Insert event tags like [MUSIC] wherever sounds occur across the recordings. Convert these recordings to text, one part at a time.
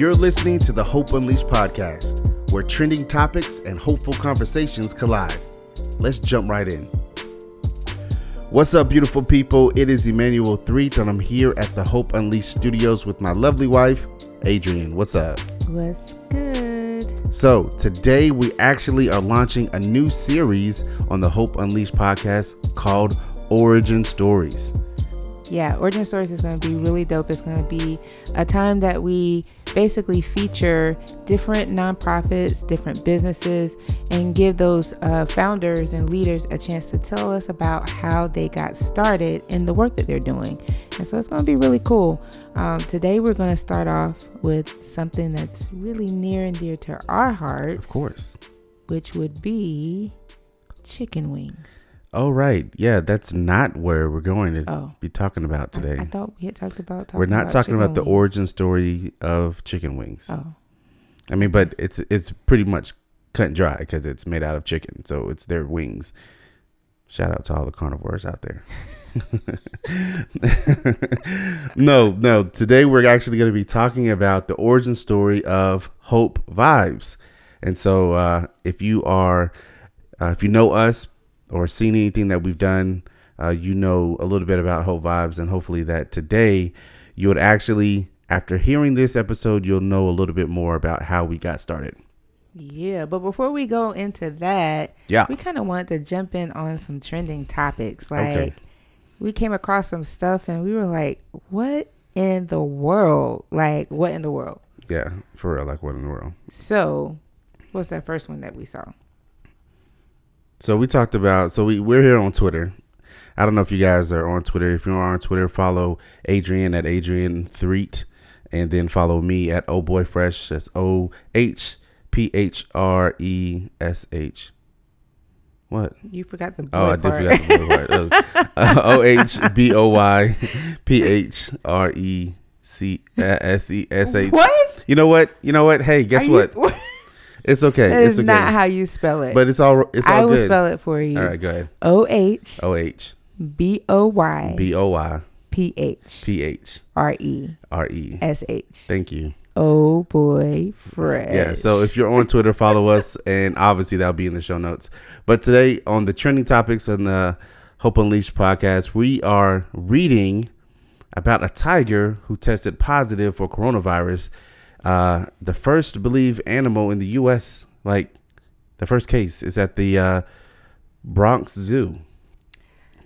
You're listening to the Hope Unleashed podcast, where trending topics and hopeful conversations collide. Let's jump right in. What's up, beautiful people? It is Emmanuel Threet, and I'm here at the Hope Unleashed studios with my lovely wife, Adrian. What's up? What's good? So, today we actually are launching a new series on the Hope Unleashed podcast called Origin Stories. Yeah, Origin Stories is going to be really dope. It's going to be a time that we basically feature different nonprofits, different businesses, and give those uh, founders and leaders a chance to tell us about how they got started in the work that they're doing. And so it's going to be really cool. Um, today, we're going to start off with something that's really near and dear to our hearts. Of course. Which would be chicken wings. Oh right, yeah, that's not where we're going to Oh. be talking about today. I, I thought we had talked about. Talking we're not talking chicken about the wings. origin story of chicken wings. Oh, I mean, but it's it's pretty much cut and dry because it's made out of chicken, so it's their wings. Shout out to all the carnivores out there. [LAUGHS] no, no. Today we're actually going to be talking about the origin story of Hope Vibes, and so uh, if you are, uh, if you know us or seen anything that we've done, uh, you know a little bit about Hope Vibes, and hopefully that today you would actually, after hearing this episode, you'll know a little bit more about how we got started. yeah. But before we go into that, Yeah. we kind of wanted to jump in on some trending topics. Like, Okay. we came across some stuff, and we were like, "What in the world? Like, what in the world?" Yeah, for real, like what in the world? So, what's that first one that we saw? So we talked about. So we we're here on Twitter. I don't know if you guys are on Twitter. If you're on Twitter, follow Adrian at Adrian Threet, and then follow me at Oh Boy Fresh. That's O H P H R E S H. What? You forgot the boy Oh, I did part. forget the boy part. [LAUGHS] Oh. [LAUGHS] O H B O Y P H R E C S E S H. What? You know what? You know what? Hey, guess Are what? [LAUGHS] It's okay. that it's is okay. not how you spell it. but it's all it's all I will good. spell it for you. all right, go ahead. O H O H B O Y B O Y P H P H R E R E. S H. Thank you. Oh boy, fresh. Yeah. So if you're on Twitter, follow us, and obviously that'll be in the show notes. But today on the trending topics on the Hope Unleashed podcast, we are reading about a tiger who tested positive for coronavirus. Uh, the first, I believe, animal in the U.S. Like the first case is at the uh, Bronx Zoo.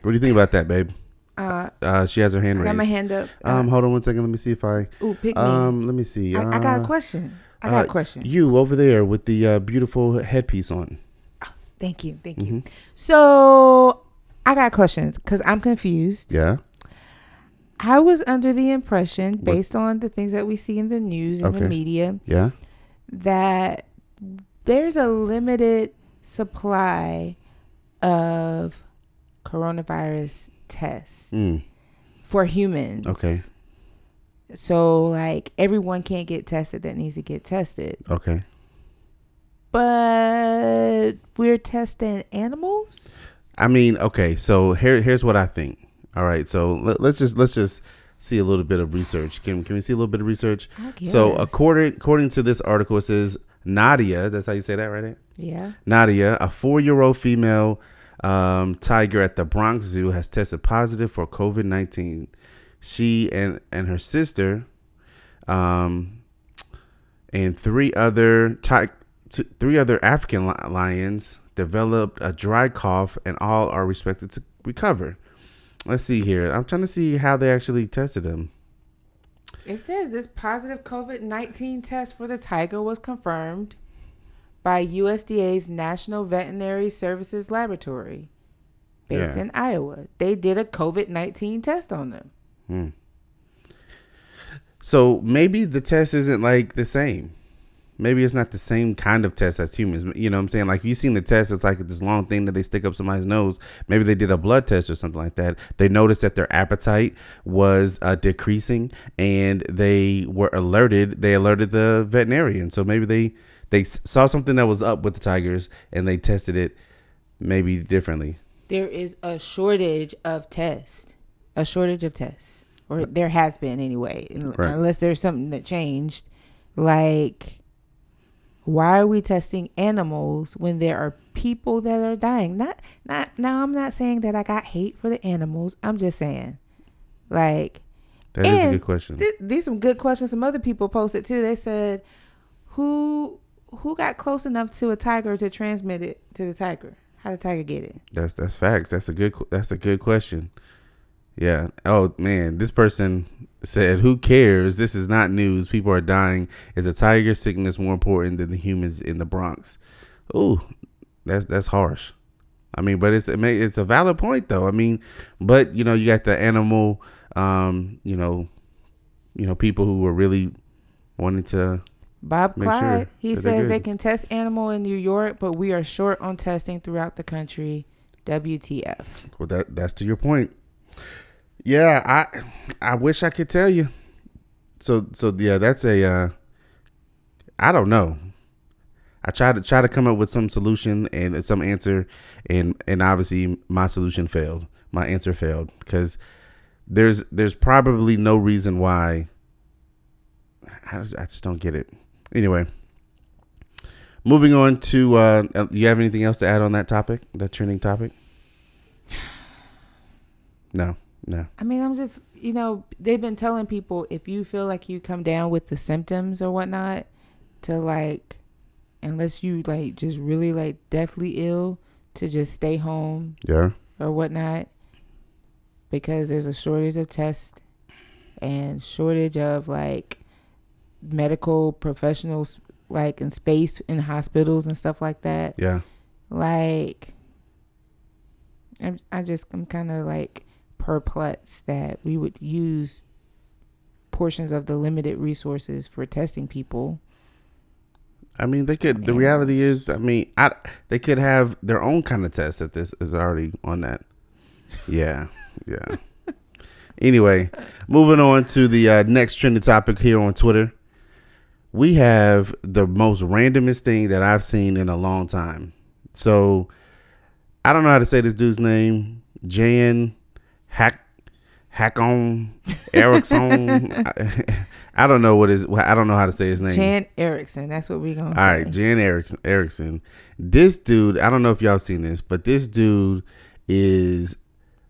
What do you think about that, babe? [LAUGHS] uh, Uh, she has her hand I got raised. my hand up. Um, hold on one second. Let me see if I. ooh, pick me. Um, let me see. I, I got a Uh, question. I got uh, a question. You over there with the uh, beautiful headpiece on. Thank you. Thank you. Mhm. So I got questions because I'm confused. Yeah. I was under the impression, based on the things that we see in the news and Okay. the media, Yeah. that there's a limited supply of coronavirus tests Mm. for humans. Okay. So, like, everyone can't get tested that needs to get tested. Okay. But we're testing animals? I mean, okay. So here, here's what I think. All right. So let, let's just let's just see a little bit of research. Can can we see a little bit of research? So according according to this article, it says Nadia. That's how you say that, right? Yeah. Nadia, a four-year-old female um, tiger at the Bronx Zoo, has tested positive for COVID nineteen. She and and her sister, um, and three other ti- t- three other African li- lions developed a dry cough, and all are expected to recover. Let's see here. I'm trying to see how they actually tested them. It says this positive COVID 19 test for the tiger was confirmed by USDA's National Veterinary Services Laboratory based Yeah. in Iowa. They did a COVID 19 test on them. Hmm. So maybe the test isn't like the same. Maybe it's not the same kind of test as humans. You know what I'm saying? Like you seen the test, it's like this long thing that they stick up somebody's nose. Maybe they did a blood test or something like that. They noticed that their appetite was uh, decreasing, and they were alerted. They alerted the veterinarian. So maybe they they saw something that was up with the tigers, and they tested it maybe differently. There is a shortage of tests, a shortage of tests, or there has been anyway, Right. unless there's something that changed. Like, why are we testing animals when there are people that are dying? Not, not. Now, I'm not saying that I got hate for the animals. I'm just saying, like, That is a good question. th- these some good questions. Some other people posted too. They said, "Who who got close enough to a tiger to transmit it to the tiger? How did the tiger get it?" That's that's facts. That's a good that's a good question. Yeah. Oh man, this person said, "Who cares? This is not news. People are dying. Is a tiger sickness more important than the humans in the Bronx?" Ooh, that's that's harsh. I mean, but it's it's a valid point though. I mean, but you know, you got the animal, um, you know, you know, people who were really wanting to. Bob Make sure Clyde. he says they can test animal in New York, but we are short on testing throughout the country. WTF? Well, that that's to your point. Yeah, I I wish I could tell you. So so yeah, that's a uh I don't know. I tried to try to come up with some solution and some answer and and obviously my solution failed. My answer failed because there's there's probably no reason why I just, I just don't get it. Anyway, moving on to uh you have anything else to add on that topic? That trending topic? No. No. I mean, I'm just, you know, they've been telling people if you feel like you come down with the symptoms or whatnot, to like, unless you like just really like deathly ill, to just stay home Yeah. or whatnot, because there's a shortage of tests and shortage of like medical professionals, like in space in hospitals and stuff like that. Yeah. Like, I'm, I just, I'm kind of like perplexed that we would use portions of the limited resources for testing people. I mean, they could. The reality is, I mean, I they could have their own kind of test that this is already on that. Yeah, yeah. [LAUGHS] anyway, moving on to the uh, next trending topic here on Twitter. We have the most randomest thing that I've seen in a long time. So, I don't know how to say this dude's name. Jan Hack hack on Erichsen. I, [LAUGHS] I don't know what is. I don't know how to say his name. Jan Erichsen, that's what we're gonna All say. right, Jan Erichsen. Erichsen. This dude, I don't know if y'all seen this, but this dude is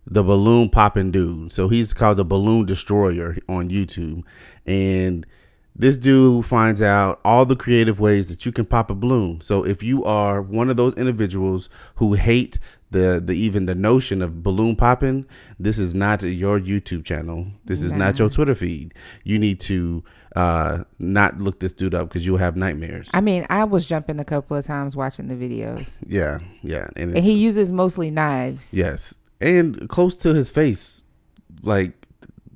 the balloon popping dude. So he's called the Balloon Destroyer on YouTube, and this dude finds out all the creative ways that you can pop a balloon. So if you are one of those individuals who hate the the even the notion of balloon popping, this is not your YouTube channel. This is not your Twitter feed. You need to uh not look this dude up because you'll have nightmares. I mean, I was jumping a couple of times watching the videos, yeah, yeah, and and he uses mostly knives. yes, and close to his face, like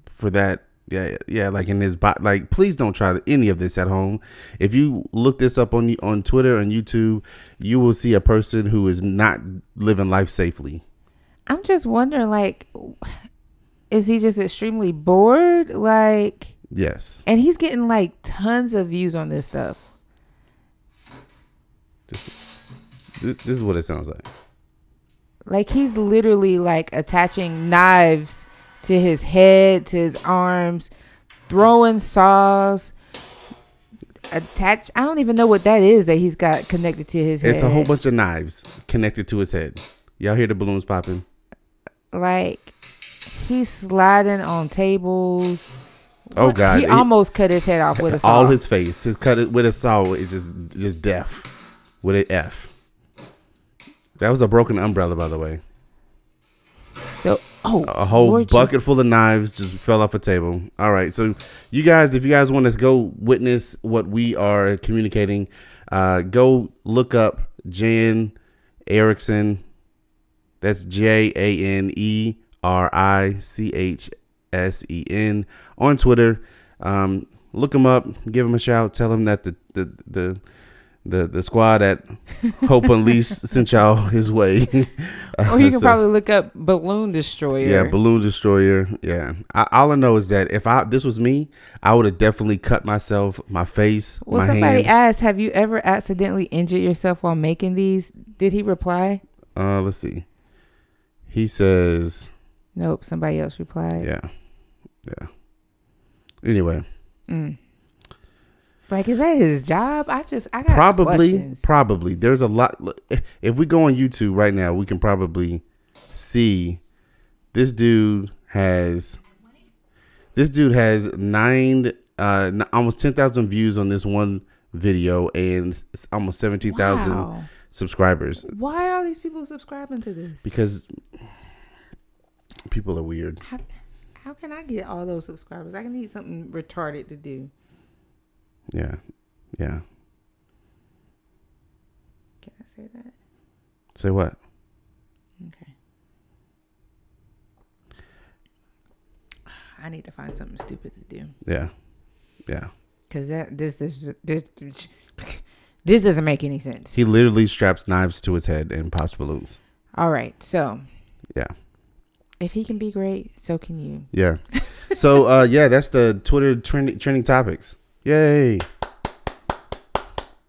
for that. Yeah, yeah, like in his bot. Like, please don't try any of this at home. If you look this up on on Twitter and YouTube, you will see a person who is not living life safely. I'm just wondering, like, is he just extremely bored? Like, Yes, and he's getting like tons of views on this stuff. this, this is what it sounds like. Like he's literally like attaching knives to his head, to his arms, throwing saws. Attached. I don't even know what that is that he's got connected to his head. It's a whole bunch of knives connected to his head. Y'all hear the balloons popping? Like he's sliding on tables. Oh God! He He- almost cut his head off with a saw. all his face, his cut it with a saw. It's just just deaf with an F. That was a broken umbrella, by the way. so oh, A whole Lord bucket Jesus. full of knives just fell off a table. All right, so you guys, if you guys want to go witness what we are communicating, uh, go look up Jan Erichsen. That's J A N E R I C H S E N on Twitter. Um, look him up, give him a shout, tell him that the the the the, the squad at Hope [LAUGHS] Unleashed sent y'all his way. [LAUGHS] Or you can So- probably look up balloon destroyer. yeah, balloon destroyer. Yeah, I, all I know is that if I this was me, I would have definitely cut myself, my face, well, my somebody hand. asked, "Have you ever accidentally injured yourself while making these?" Did he reply? uh, let's see. He says, Nope. Somebody else replied. yeah, yeah. Anyway, Mm. Like, is that his job? I just, I got probably questions. probably there's a lot if we go on youtube right now we can probably see this dude has this dude has nine uh almost 10,000 views on this one video and almost 17,000 Wow. subscribers Why are these people subscribing to this? because people are weird How, how can I get all those subscribers? I need something retarded to do. Yeah yeah Can I say that? say what Okay. I need to find something stupid to do yeah yeah because that this this this this doesn't make any sense. he literally straps knives to his head and pops balloons All right, so yeah if he can be great, so can you. Yeah. So uh yeah, that's the Twitter trending trending topics. Yay.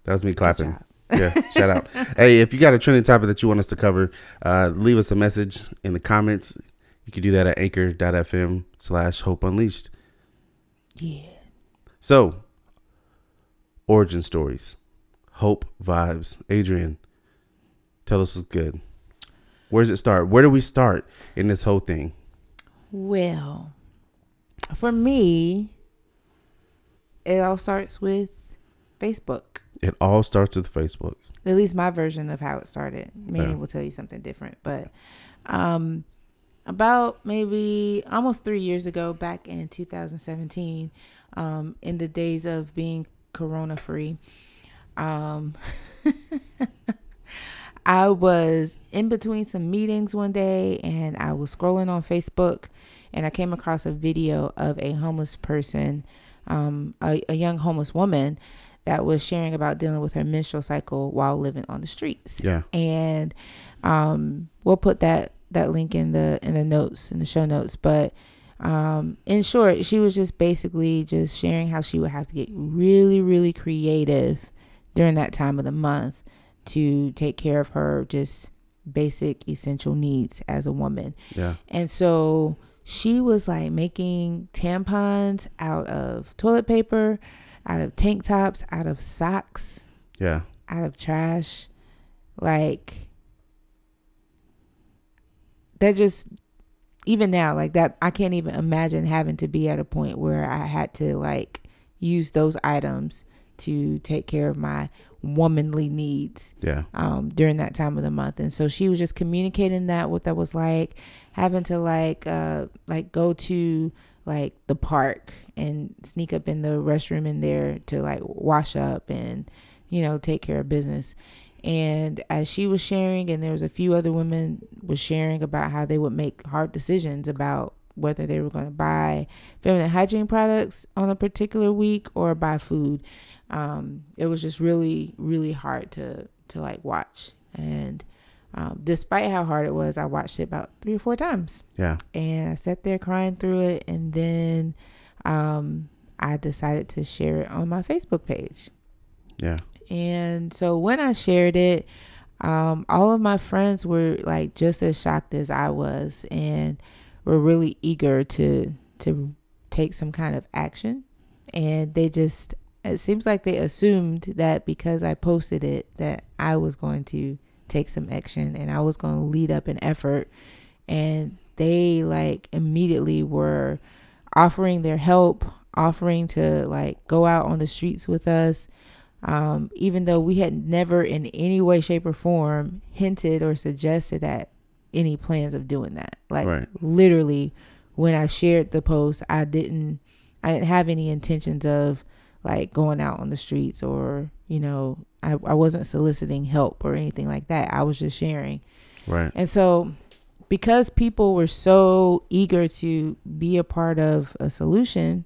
That was me clapping. Yeah, shout out. [LAUGHS] Hey, if you got a trending topic that you want us to cover, uh leave us a message in the comments. You can do that at anchor.fm slash hope unleashed. Yeah. So origin stories. Hope vibes. Adrian, tell us what's good. Where does it start? Where do we start in this whole thing? Well, for me, it all starts with Facebook. It all starts with Facebook. At least my version of how it started. Manny Yeah. will tell you something different. But um, about maybe almost three years ago, back in 2017, um, in the days of being corona free, um, [LAUGHS] I was in between some meetings one day and I was scrolling on Facebook and I came across a video of a homeless person, um, a, a young homeless woman that was sharing about dealing with her menstrual cycle while living on the streets. Yeah. And um, we'll put that that link in the in the notes in the show notes. But um, in short, she was just basically just sharing how she would have to get really, really creative during that time of the month to take care of her just basic essential needs as a woman. Yeah. And so she was like making tampons out of toilet paper, out of tank tops, out of socks, Yeah. out of trash. Like that just even now like that I can't even imagine having to be at a point where I had to like use those items to take care of my womanly needs Yeah. um, during that time of the month. And so she was just communicating that what that was like, having to like uh, like go to like the park and sneak up in the restroom in there to like wash up and you know take care of business. And as she was sharing, and there was a few other women was sharing about how they would make hard decisions about whether they were going to buy feminine hygiene products on a particular week or buy food. Um, it was just really, really hard to to like watch. And um, despite how hard it was, I watched it about three or four times, Yeah. and I sat there crying through it. And then um, I decided to share it on my Facebook page. Yeah. And so when I shared it, um, all of my friends were like just as shocked as I was, and were really eager to to take some kind of action. And they just it seems like they assumed that because I posted it that I was going to take some action and I was going to lead up an effort. And they like immediately were offering their help, offering to like go out on the streets with us um, even though we had never in any way, shape, or form hinted or suggested that any plans of doing that. Like Right. literally, when I shared the post, I didn't, I didn't have any intentions of like going out on the streets or you know, I, I wasn't soliciting help or anything like that. I was just sharing. Right. And so, because people were so eager to be a part of a solution,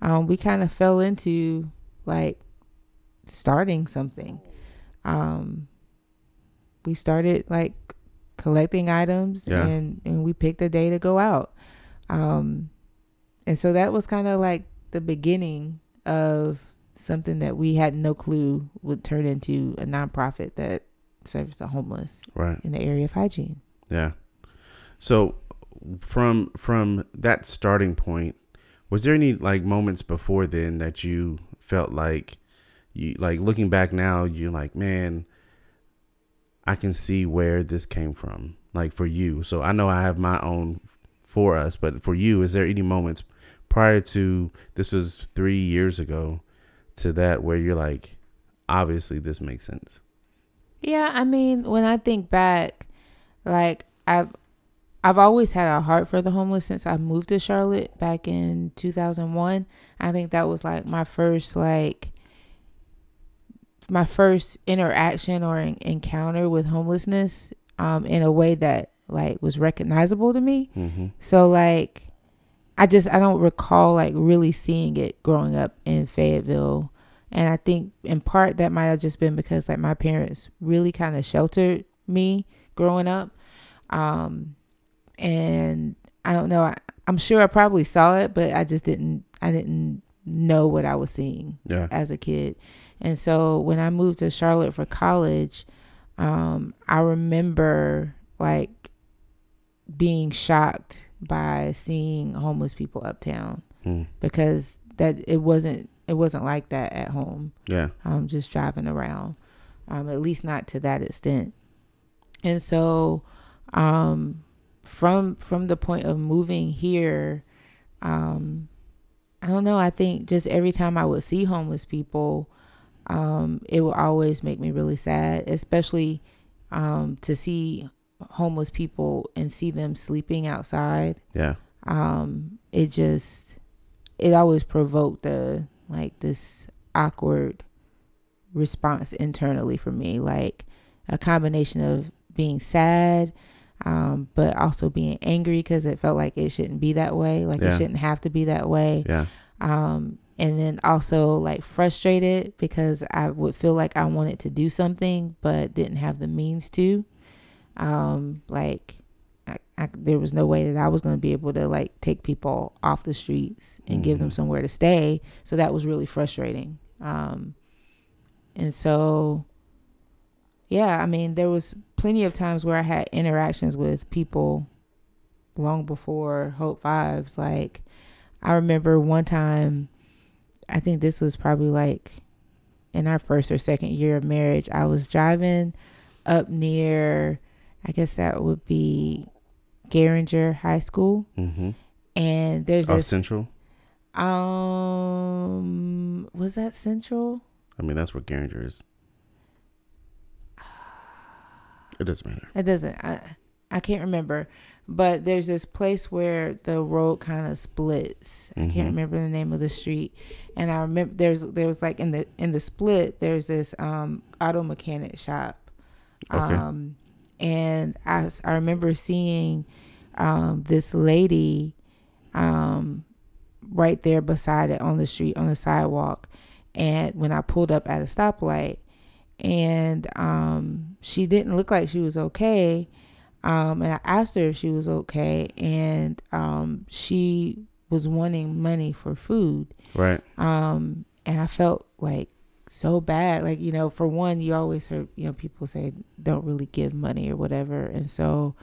um, we kind of fell into like starting something. Um, we started like collecting items Yeah. and, and we picked a day to go out. Um, and so that was kind of like the beginning of something that we had no clue would turn into a nonprofit that serves the homeless Right. in the area of hygiene. Yeah. So from from that starting point, was there any like moments before then that you felt like you like looking back now, you're like, man, I can see where this came from. Like for you. So I know I have my own for us, but for you, is there any moments prior to this was three years ago to that where you're like, obviously this makes sense? Yeah, I mean, when I think back, like I've I've always had a heart for the homeless since I moved to Charlotte back in 2001. I think that was like my first like my first interaction or encounter with homelessness um, in a way that like was recognizable to me. Mm-hmm. So like I just I don't recall like really seeing it growing up in Fayetteville. And I think in part that might have just been because like my parents really kind of sheltered me growing up. Um and I don't know. I, I'm sure I probably saw it, but I just didn't. I didn't know what I was seeing Yeah. as a kid. And so when I moved to Charlotte for college, um, I remember like being shocked by seeing homeless people uptown Mm. because that it wasn't it wasn't like that at home Yeah. um, just driving around, um, at least not to that extent. And so, um, from from the point of moving here, um, I don't know. I think just every time I would see homeless people, um, it will always make me really sad, especially um, to see homeless people and see them sleeping outside Yeah. um it just it always provoked a like this awkward response internally for me like a combination of being sad um but also being angry because it felt like it shouldn't be that way like Yeah. it shouldn't have to be that way Yeah. um and then also like frustrated because I would feel like I wanted to do something but didn't have the means to. Um like I, I, there was no way that I was going to be able to like take people off the streets and give them Mhm. somewhere to stay. So that was really frustrating. Um and so yeah I mean there was plenty of times where I had interactions with people long before Hope Vibes like I remember one time I think this was probably like in our first or second year of marriage I was driving up near I guess that would be Garinger High School Mm-hmm. and there's Oh, this Central. um was that Central? I mean, that's where Garinger is. It doesn't matter. It doesn't. I, I can't remember. But there's this place where the road kind of splits. I Mhm. can't remember the name of the street. And I remember there's there was like in the in the split there's this um auto mechanic shop. Okay. Um and I I remember seeing um this lady um right there beside it on the street on the sidewalk and when I pulled up at a stoplight and um she didn't look like she was okay um and I asked her if she was okay and um she was wanting money for food. Right. um and I felt like so bad. Like you know for one you always heard you know people say don't really give money or whatever. And so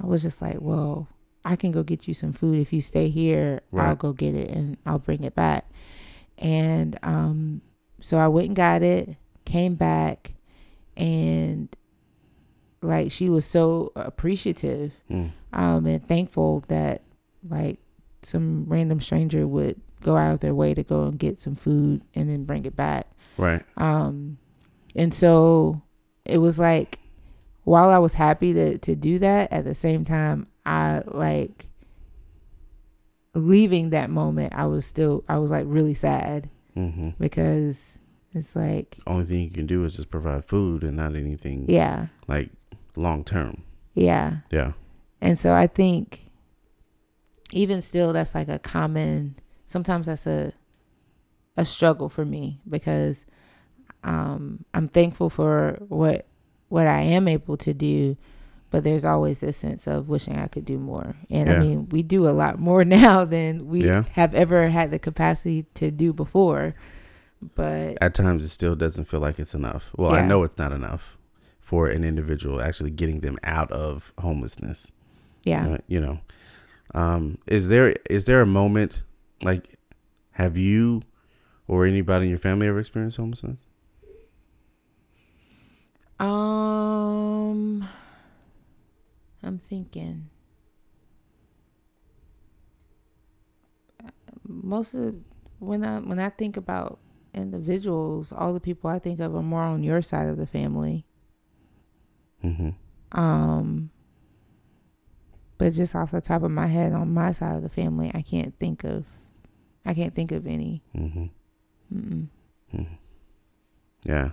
I was just like well I can go get you some food. If you stay here right. I'll go get it and I'll bring it back. And um so I went and got it came back and like she was so appreciative Mm. um and thankful that like some random stranger would go out of their way to go and get some food and then bring it back Right. um and so it was like while I was happy to to do that at the same time I like leaving that moment I was still I was like really sad Mm-hmm. because it's like Only thing you can do is just provide food and not anything yeah like long term. yeah Yeah. And so I think even still that's like a common sometimes that's a a struggle for me because um I'm thankful for what what I am able to do but there's always this sense of wishing I could do more. And I mean, we do a lot more [LAUGHS] now than we Yeah. have ever had the capacity to do before. But At times, it still doesn't feel like it's enough. Well, I know it's not enough for an individual actually getting them out of homelessness. yeah. Uh, you know, um, is there is there a moment like have you or anybody in your family ever experienced homelessness? Um, I'm thinking. Most of when I when I think about individuals, all the people I think of are more on your side of the family. Mm-hmm. Um, but just off the top of my head, on my side of the family, I can't think of, I can't think of any. Mm-hmm. Mm-mm. Mm-hmm. Yeah.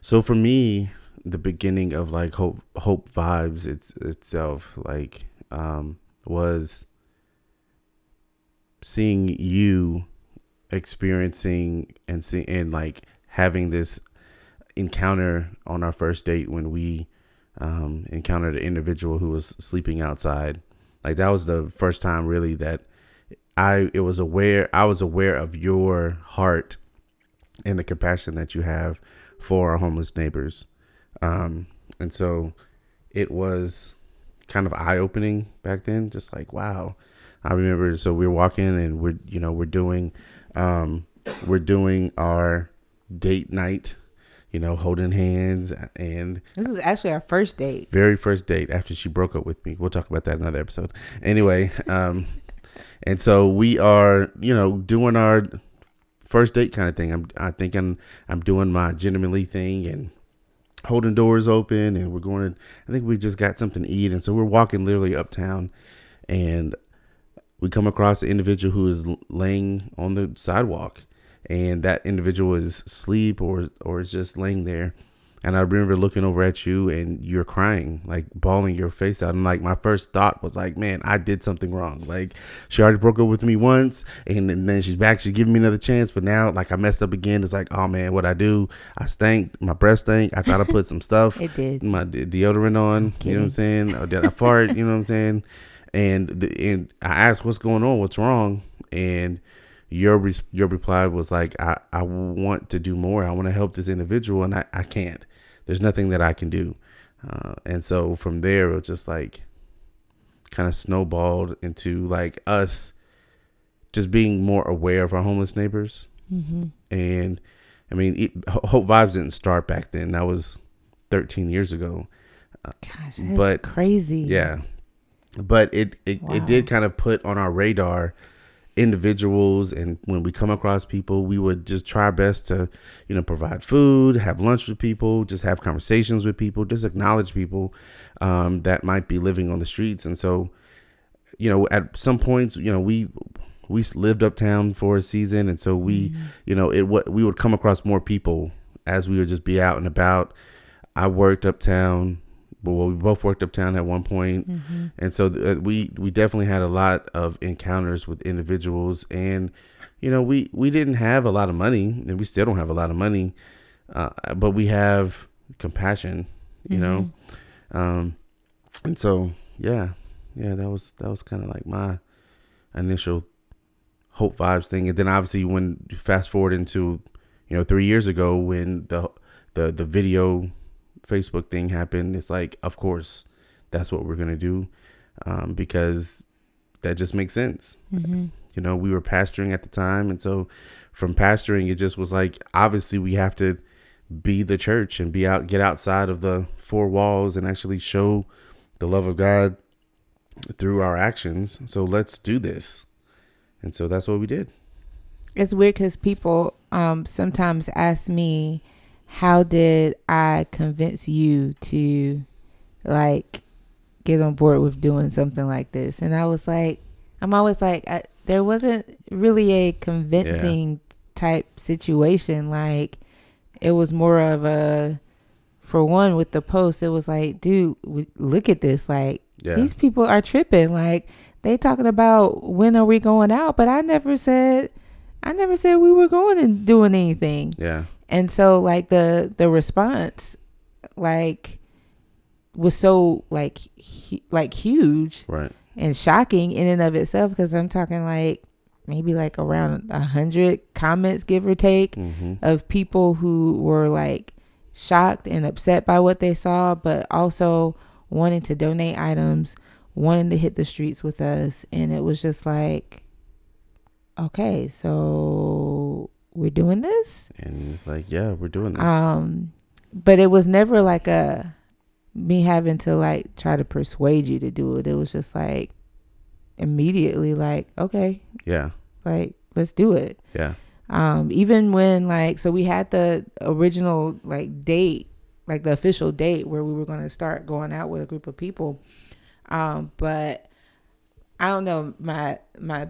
So for me, the beginning of like hope hope vibes it's itself like um was seeing you experiencing and see and like having this encounter on our first date when we um, encountered an individual who was sleeping outside. Like that was the first time really that I it was aware I was aware of your heart and the compassion that you have for our homeless neighbors. Um, and so it was kind of eye opening back then, just like wow. I remember so we are walking and we're you know, we're doing um we're doing our date night you know, holding hands and this was actually our first date. Very first date after she broke up with me. We'll talk about that another episode. Anyway, um [LAUGHS] and so we are, you know, doing our first date kind of thing. I'm I think I'm I'm doing my gentlemanly thing and holding doors open and we're going to I think we just got something to eat and so we're walking literally uptown and we come across an individual who is laying on the sidewalk and that individual is asleep or or is just laying there and I remember looking over at you and you're crying, like bawling your face out. And like my first thought was like, man, I did something wrong. Like she already broke up with me once and, and then she's back, she's giving me another chance. But now like I messed up again. It's like, oh man, what I do? I stank, my breath stank. I thought I put some stuff, [LAUGHS] it did. my de- deodorant on, you know what I'm saying? Or did I fart? You know what I'm saying? And the, and I asked, what's going on? What's wrong? And your re- your reply was like I, I want to do more. I want to help this individual and i, I can't. There's nothing that i can do. Uh, and so from there it was just like kind of snowballed into like us just being more aware of our homeless neighbors. Mm-hmm. and i mean it, hope vibes didn't start back then. That was 13 years ago. Uh, Gosh, but crazy. yeah. But it it, wow. it did kind of put on our radar individuals and when we come across people we would just try our best to you know provide food have lunch with people just have conversations with people just acknowledge people um, that might be living on the streets. And so you know at some points you know we we lived uptown for a season. And so we mm-hmm. you know it what we would come across more people as we would just be out and about. I worked uptown well, we both worked uptown at one point. Mm-hmm. and so th- uh, we we definitely had a lot of encounters with individuals, and you know we we didn't have a lot of money, and we still don't have a lot of money, uh, but we have compassion, you mm-hmm. know, um, and so yeah, yeah, that was that was kind of like my initial hope vibes thing, and then obviously when fast forward into you know three years ago when the the the video Facebook thing happened, it's like, of course, that's what we're gonna do, um, because that just makes sense. Mm-hmm. You know, we were pastoring at the time, and so from pastoring, it just was like, obviously, we have to be the church and be out, get outside of the four walls, and actually show the love of God through our actions. So let's do this, and so that's what we did. It's weird because people um, sometimes ask me how did I convince you to like get on board with doing something like this? And I was like, I'm always like, I, there wasn't really a convincing yeah. type situation. Like, it was more of a, for one, with the post, it was like, dude, look at this. Like, yeah. these people are tripping. Like, they talking about when are we going out, but I never said, I never said we were going and doing anything. Yeah and so like the the response like was so like hu- like huge right and shocking in and of itself because i'm talking like maybe like around a hundred comments give or take mm-hmm. of people who were like shocked and upset by what they saw but also wanting to donate items wanting to hit the streets with us and it was just like okay so we're doing this and it's like yeah we're doing this um but it was never like a me having to like try to persuade you to do it. It was just like immediately like, okay, Yeah. like let's do it. Yeah. Um, even when like so we had the original like date, like the official date where we were gonna start going out with a group of people. Um, but I don't know, my my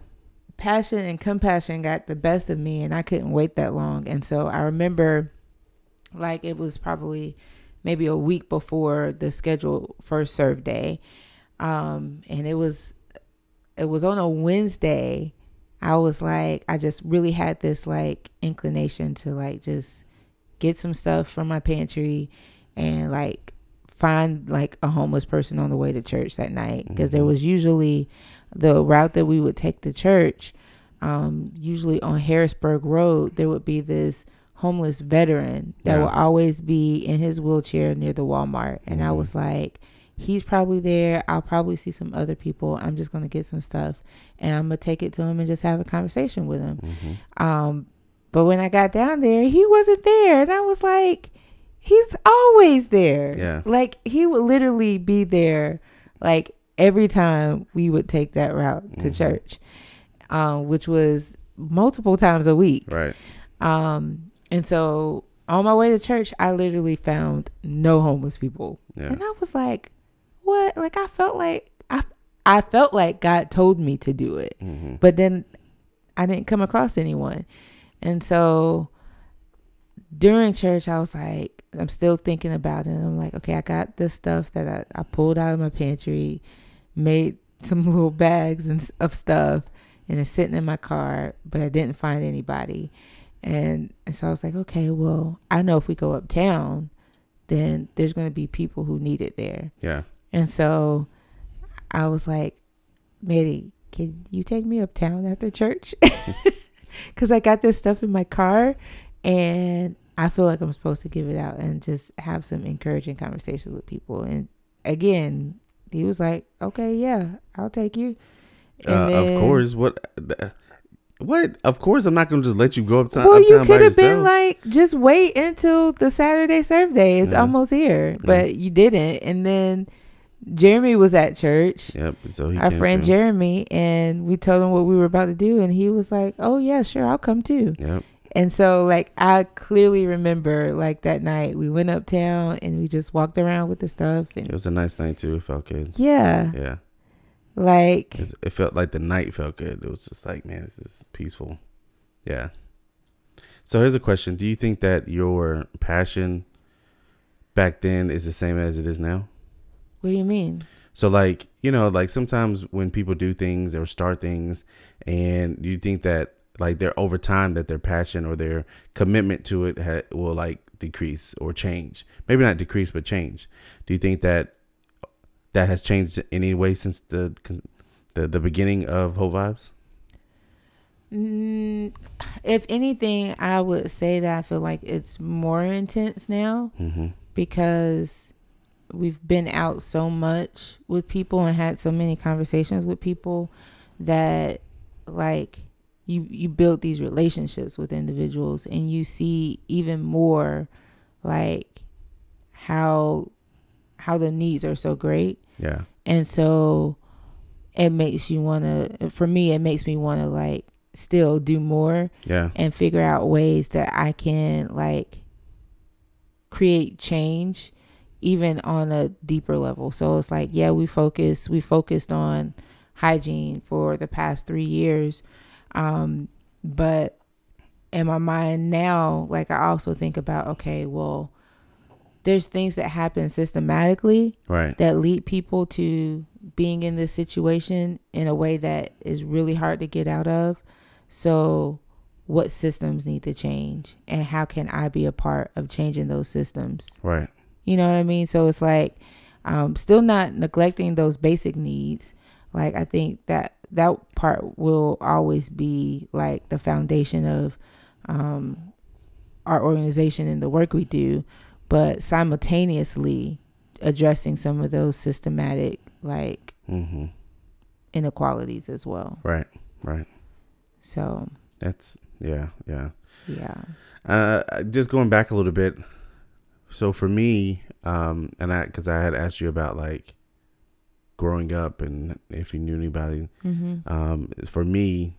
passion and compassion got the best of me and I couldn't wait that long. And so I remember like it was probably maybe a week before the scheduled first serve day. Um, and it was it was on a Wednesday. I was like, I just really had this like inclination to like just get some stuff from my pantry and like find like a homeless person on the way to church that night because there was usually the route that we would take to church um, usually on harrisburg road there would be this homeless veteran that Yeah. will always be in his wheelchair near the walmart. And i Mhm. was like he's probably there. I'll probably see some other people. I'm just going to get some stuff and i'm going to take it to him and just have a conversation with him. Hmm um, but when I got down there, he wasn't there, and I was like, he's always there. Yeah. like he would literally be there, like every time we would take that route to Mhm. church, um, which was multiple times a week. Right. Um, and so on my way to church, I literally found no homeless people, Yeah. and I was like, what? Like I felt like I, I felt like God told me to do it hmm but then I didn't come across anyone. And so during church, I was like, I'm still thinking about it. I'm like, okay, I got this stuff that I, I pulled out of my pantry, made some [LAUGHS] little bags and of stuff, and it's sitting in my car, but I didn't find anybody. And, and so I was like, okay, well, I know if we go uptown, then there's going to be people who need it there. Yeah. And so I was like, Manny, can you take me uptown after church? [LAUGHS] [LAUGHS] Because I got this stuff in my car and I feel like I'm supposed to give it out and just have some encouraging conversations with people. And again, he was like, okay, yeah, I'll take you. And Uh, then- of course. What? the- What? Of course, I'm not gonna just let you go uptown. Well, you could have been like, just wait until the Saturday serve day. It's almost here. But you didn't. And then Jeremy was at church. Yep. So he our friend through. Jeremy, and we told him what we were about to do, and he was like, "Oh yeah, sure, I'll come too." Yep. And so, like, I clearly remember, like that night, we went uptown and we just walked around with the stuff, It was a nice night too. It felt good. yeah, Yeah. like It, was- it felt like the night felt good. It was just like, man, this is peaceful. Yeah. So here's a question: Do you think that your passion back then is the same as it is now? what do you mean? So like, you know, like sometimes when people do things or start things and you think that like their over time that their passion or their commitment to it ha- will like decrease or change. Maybe not decrease but change. Do you think that that has changed in any way since the the, the beginning of Hope Vibes? Mm, if anything, I would say that I feel like it's more intense now Mm-hmm. because we've been out so much with people and had so many conversations with people that like you you build these relationships with individuals and you see even more like how how the needs are so great Yeah. and so it makes you want to for me it makes me want to like still do more Yeah. and figure out ways that I can like create change even on a deeper level. So it's like, yeah, we focus we focused on hygiene for the past 3 years. Um but in my mind now, like I also think about okay, well there's things that happen systematically Right. that lead people to being in this situation in a way that is really hard to get out of. So, what systems need to change, and how can I be a part of changing those systems? Right. You know what I mean? So it's like, um, still not neglecting those basic needs. Like I think that that part will always be like the foundation of um, our organization and the work we do, but simultaneously addressing some of those systematic like Mm-hmm. inequalities as well. Right. Right. so that's yeah, yeah, yeah. Uh, just going back a little bit. So for me, um, and I because I had asked you about like growing up and if you knew anybody. Mm-hmm. Um, for me,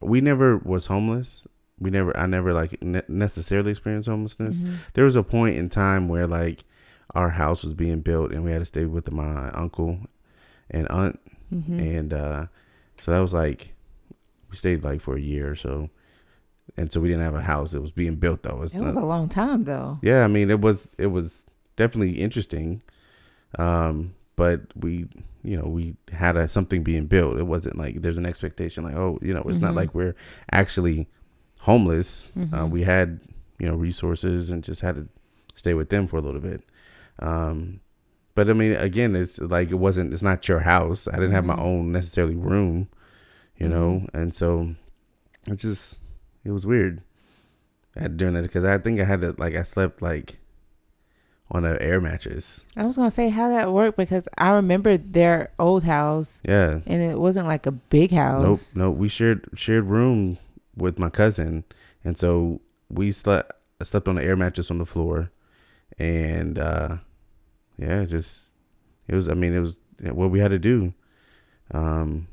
we never was homeless. We never, I never like ne- necessarily experienced homelessness. Mm-hmm. There was a point in time where like our house was being built and we had to stay with my uncle and aunt, Mm-hmm. and uh, so that was like we stayed like for a year or so, and so we didn't have a house. It was being built though. It's It was not- a long time though. yeah, I mean it was it was definitely interesting, um, but we you know we had a something being built. It wasn't like there's an expectation like oh you know it's not Mhm. like we're actually homeless. Uh, Mhm. we had you know resources and just had to stay with them for a little bit. Um, but I mean again it's like it wasn't it's not your house. I didn't have my Mhm. own necessarily room, you know, and so it just it was weird at during that because I think I had to like I slept like on an air mattress. I was gonna say how that worked because I remember their old house Yeah. and it wasn't like a big house. Nope. We shared shared room with my cousin, and so we slept I slept on an air mattress on the floor, and uh, yeah, just it was. I mean, it was what we had to do. Um.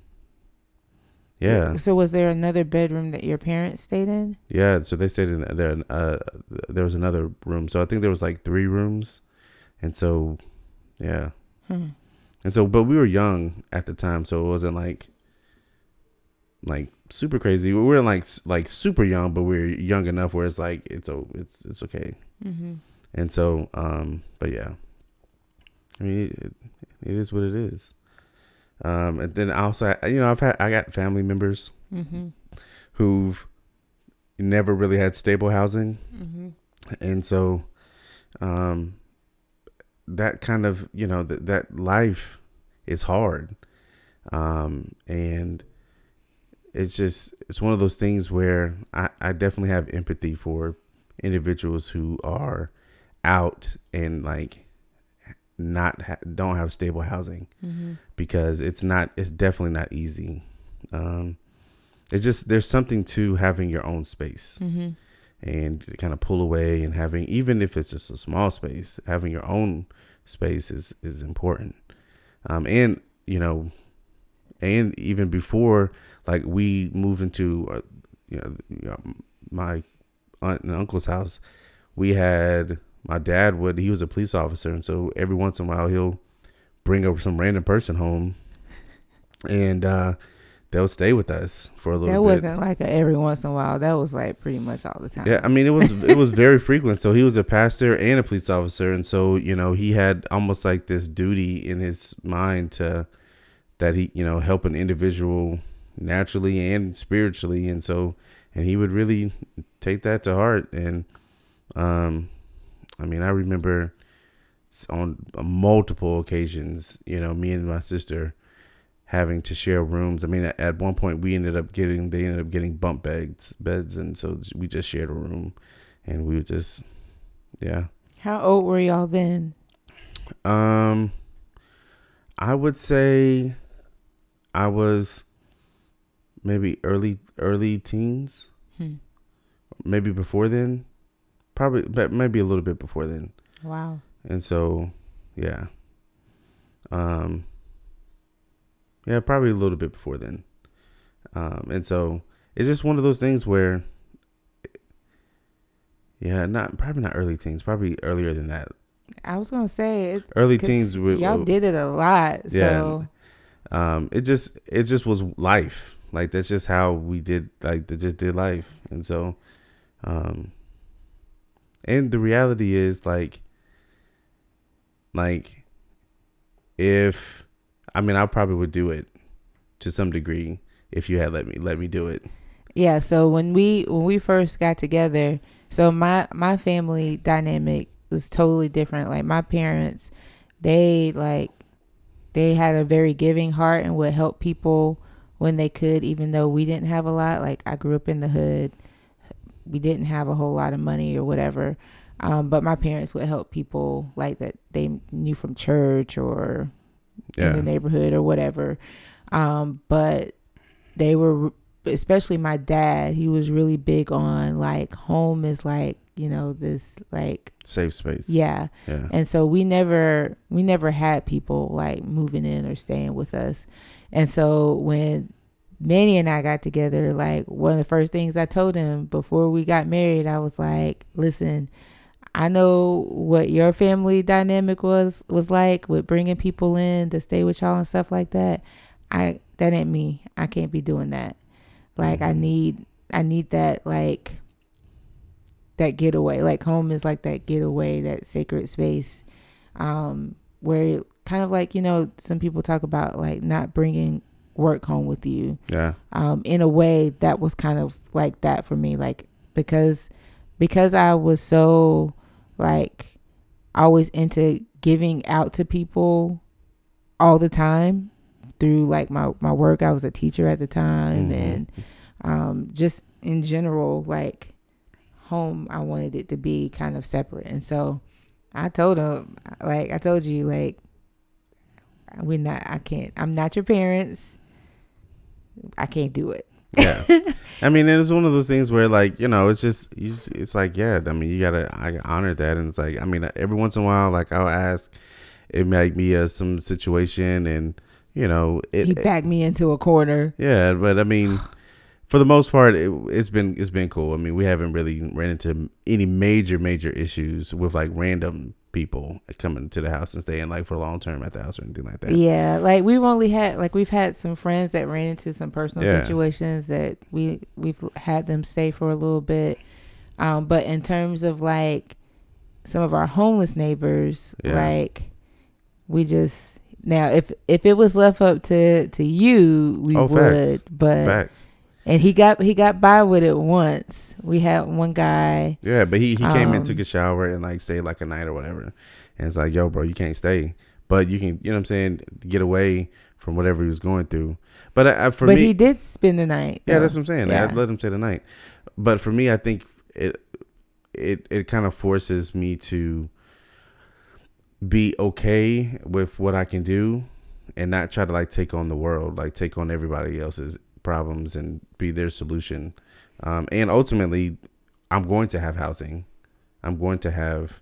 Yeah. So was there another bedroom that your parents stayed in? Yeah, so they stayed in there. Uh, there was another room, so I think there was like three rooms, and so, yeah, Hmm. and so, but we were young at the time, so it wasn't like, like super crazy. We weren't like like super young, but we were young enough where it's like it's o- it's it's okay. Mm-hmm. And so, um, but yeah, I mean, it, it is what it is. Um, and then also, you know, I've had I got family members Mm-hmm. who've never really had stable housing Mm-hmm. and so um that kind of you know that that life is hard um and it's just it's one of those things where i i definitely have empathy for individuals who are out and like not ha- don't have stable housing Mm-hmm. Because it's not it's definitely not easy um it's just there's something to having your own space Mm-hmm. and kind of pull away and having even if it's just a small space having your own space is is important um and you know and even before like we moved into uh, you know, you know my aunt and uncle's house we had my dad would he was a police officer and so every once in a while he'll bring over some random person home and uh they'll stay with us for a little That bit wasn't like a every once in a while. That was like pretty much all the time. yeah, I mean it was it was very frequent. So he was a pastor and a police officer, and so you know he had almost like this duty in his mind to that he you know help an individual naturally and spiritually, and so and he would really take that to heart. And um, I mean I remember on multiple occasions, you know, me and my sister having to share rooms. I mean, at, at one point we ended up getting they ended up getting bump beds, beds, and so we just shared a room, and we would just, yeah. How old were y'all then? Um, I would say I was maybe early early teens, Hmm. maybe before then, probably, but maybe a little bit before then. Wow. And so yeah. Um yeah probably a little bit before then. Um and so it's just one of those things where yeah not probably not early teens probably earlier than that. I was gonna say it, early teens with y'all did it a lot. Yeah. So. Um it just it just was life. Like that's just how we did like they just did life. And so um and the reality is like like if i mean i probably would do it to some degree if you had let me let me do it yeah. So when we when we first got together, so my my family dynamic was totally different. Like my parents, they like they had a very giving heart and would help people when they could, even though we didn't have a lot. Like I grew up in the hood, we didn't have a whole lot of money or whatever. Um, but my parents would help people like that they knew from church or in the neighborhood or whatever. Um, but they were, especially my dad, he was really big on like home is like you know this like safe space. yeah Yeah. and so we never we never had people like moving in or staying with us and so when manny and i got together like one of the first things i told him before we got married i was like listen i know what your family dynamic was was like with bringing people in to stay with y'all and stuff like that i that ain't me i can't be doing that like i need i need that like that getaway. Like home is like that getaway, that sacred space, um, where kind of like you know some people talk about like not bringing work home with you. Yeah. Um, in a way that was kind of like that for me, like because because I was so like always into giving out to people all the time through like my my work. I was a teacher at the time, Mhm. and um, just in general, like home, I wanted it to be kind of separate. And so I told him, like I told you, like we're not. I can't. I'm not your parents. I can't do it. Yeah. I mean, it was one of those things where, like, you know, it's just, you just, it's like, yeah. I mean, you gotta, I honor that, and it's like, I mean, every once in a while, like, I'll ask, it might be uh, some situation, and you know, it, he backed me into a corner. yeah. But I mean, for the most part, it, it's been, it's been cool. I mean, we haven't really ran into any major, major issues with like random people coming to the house and staying like for long term at the house or anything like that. Yeah, like we've only had like we've had some friends that ran into some personal Yeah. situations that we we've had them stay for a little bit. Um, but in terms of like some of our homeless neighbors, Yeah. like we just now if if it was left up to to you, we Oh, would. facts. But Facts. and he got he got by with it once. We had one guy. Yeah, but he, he came in, Um, took a shower, and like stayed like a night or whatever. And it's like, yo, bro, you can't stay, but you can, you know what I'm saying, get away from whatever he was going through. But I, I, for but me, he did spend the night. yeah, though. that's what I'm saying. Yeah. I'd let him stay the night. But for me, I think it it it kind of forces me to be okay with what I can do and not try to like take on the world, like take on everybody else's problems and be their solution. Um, and ultimately, I'm going to have housing. I'm going to have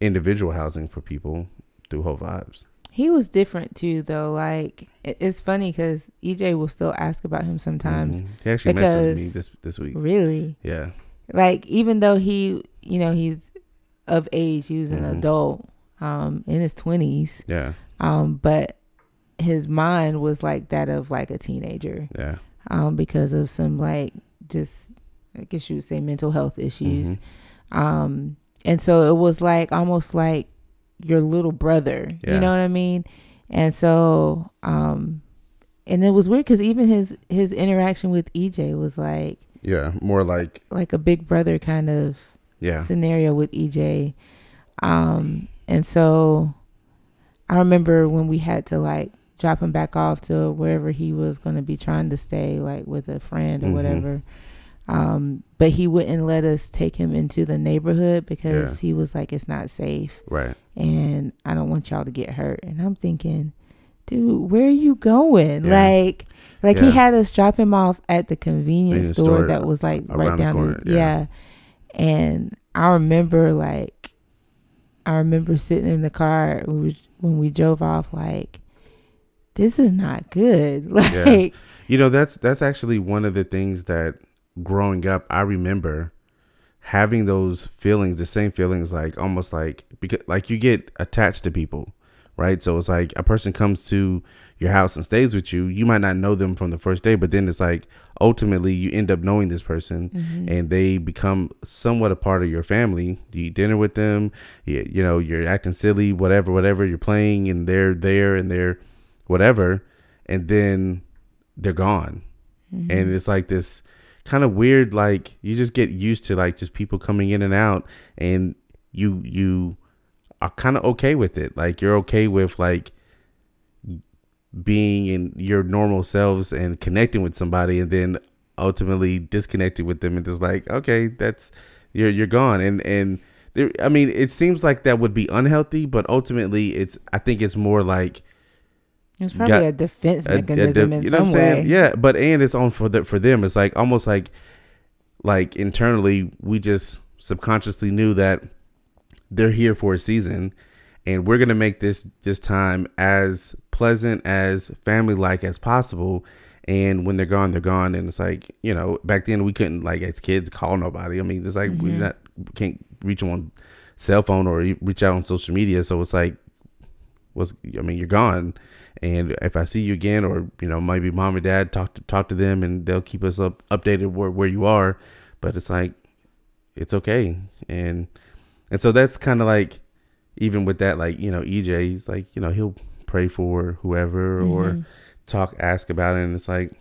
individual housing for people through Hope Vibes. He was different too, though. Like it's funny because EJ will still ask about him sometimes. Mhm. He actually messaged me this this week. Really, Yeah, like even though he, you know, he's of age, he was an Mhm. adult, um, in his twenties, yeah, um, but his mind was like that of like a teenager, yeah. Um, because of some like just I guess you would say mental health issues. Mhm. um and so it was like almost like your little brother Yeah. you know what i mean and so um and it was weird because even his his interaction with ej was like Yeah, more like like a big brother kind of yeah, scenario with ej um and so i remember when we had to like drop him back off to wherever he was going to be trying to stay like with a friend or Mhm. whatever um but he wouldn't let us take him into the neighborhood because he was like it's not safe right. and i don't want y'all to get hurt and i'm thinking dude where are you going Yeah. like like he had us drop him off at the convenience store, store that was like right the down corner, the yeah. yeah and i remember like i remember sitting in the car when we, when we drove off like this is not good [LAUGHS] like You know, that's that's actually one of the things that growing up I remember having those feelings, the same feelings like almost like because like you get attached to people, right? So it's like a person comes to your house and stays with you, you might not know them from the first day, but then it's like ultimately you end up knowing this person mhm. and they become somewhat a part of your family. You eat dinner with them, you, you know, you're acting silly, whatever, whatever, you're playing and they're there and they're whatever, and then they're gone. Mhm. And it's like this kind of weird, like you just get used to like just people coming in and out and you you are kind of okay with it. Like you're okay with like being in your normal selves and connecting with somebody and then ultimately disconnecting with them and just like okay that's you're you're gone and and there i mean it seems like that would be unhealthy but ultimately it's i think it's more like it's probably got a defense a- a mechanism de- in you know some what I'm saying? way. Yeah, but and it's on for the for them. It's like almost like like internally we just subconsciously knew that they're here for a season and we're gonna make this this time as pleasant as family like as possible. And when they're gone they're gone. And it's like you know back then we couldn't like as kids call nobody. I mean it's like mm-hmm. we not can't reach them on cell phone or reach out on social media. So it's like what's i mean you're gone and if i see you again or you know maybe mom or dad talk to talk to them and they'll keep us up updated where, where you are. But it's like it's okay. And and so that's kind of like even with that like you know ej he's like you know he'll pray for whoever or mm-hmm. talk ask about it. And it's like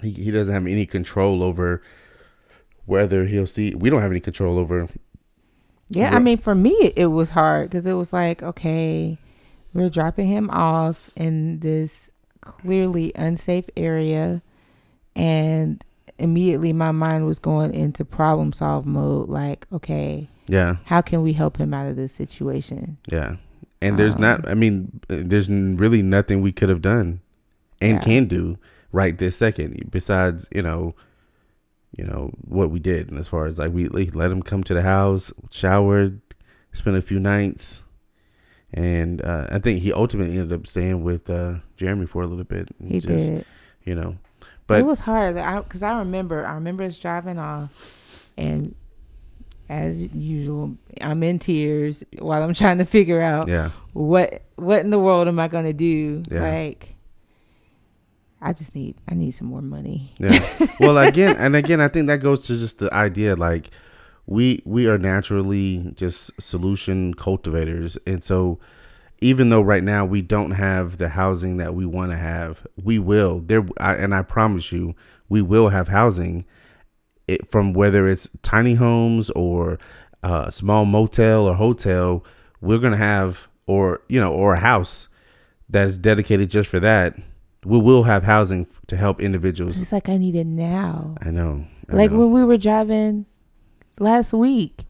he, he doesn't have any control over whether he'll see we don't have any control over Yeah, I mean, for me, it was hard because it was like, okay, we're dropping him off in this clearly unsafe area, and immediately my mind was going into problem solve mode. Like, okay, yeah how can we help him out of this situation? yeah and there's Um, not i mean there's really nothing we could have done and Yeah. can do right this second besides you know you know what we did and as far as like we we let him come to the house showered spent a few nights and uh, i think he ultimately ended up staying with uh, jeremy for a little bit He just, did. you know But it was hard because I, remember I remember us driving off, and as usual, I'm in tears while I'm trying to figure out yeah what what in the world am I gonna do? Yeah. Like, I just need I need some more money. Yeah. Well, [LAUGHS] again, and again, I think that goes to just the idea like we we are naturally just solution cultivators, and so even though right now we don't have the housing that we want to have, we will there. I, and I promise you, we will have housing. It, from whether it's tiny homes or uh, a small motel or hotel, we're gonna have or you know or a house that is dedicated just for that. We will have housing to help individuals It's like I need it now. I know. I like know. when we were driving last week,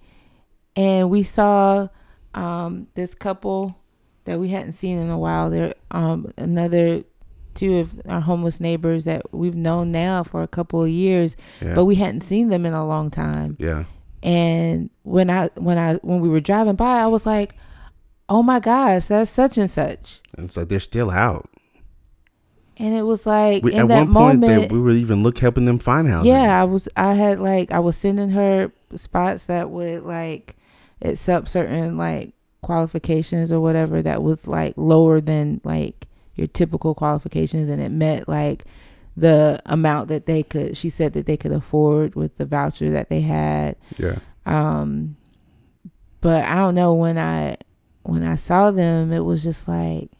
and we saw um, this couple that we hadn't seen in a while. There, um, another two of our homeless neighbors that we've known now for a couple of years, yeah. but we hadn't seen them in a long time. yeah. And when I when I when we were driving by, I was like, "Oh my gosh, that's such and such." And it's like they're still out. And it was like We, in at that one point, moment, they, we were even look helping them find housing. yeah, I was. I had like I was sending her spots that would like accept certain like qualifications or whatever that was like lower than like your typical qualifications, and it met like the amount that they could. She said that they could afford with the voucher that they had. Yeah. Um, but I don't know when I when I saw them, it was just like,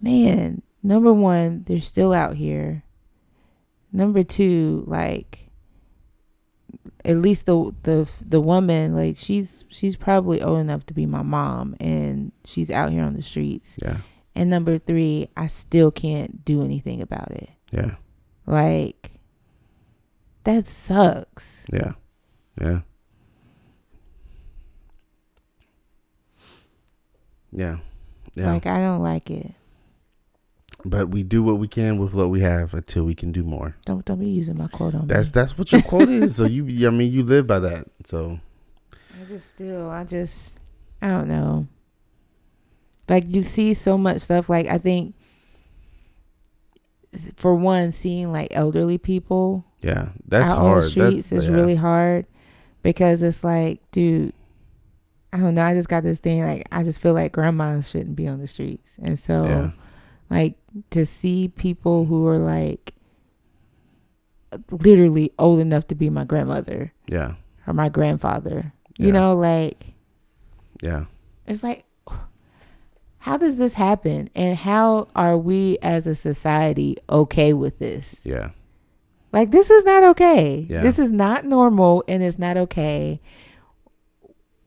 man. Number one, they're still out here. Number two, like, at least the the the woman, like she's she's probably old enough to be my mom, and she's out here on the streets. Yeah. And number three, I still can't do anything about it. Yeah. Like, that sucks. Yeah. Yeah. Yeah. Yeah. Like, I don't like it. But we do what we can with what we have until we can do more. Don't don't be using my quote on That's me. that's what your quote is. So [LAUGHS] you, I mean, you live by that. So I just still, I just, I don't know. Like you see so much stuff. Like I think, for one, seeing like elderly people yeah, that's out hard. on the streets that's, is yeah. really hard because it's like, dude, I don't know. I just got this thing. Like I just feel like grandmas shouldn't be on the streets, and so Yeah. Like to see people who are like literally old enough to be my grandmother Yeah. or my grandfather. You know, like Yeah. it's like how does this happen and how are we as a society okay with this? Yeah. Like this is not okay. Yeah. This is not normal and it's not okay.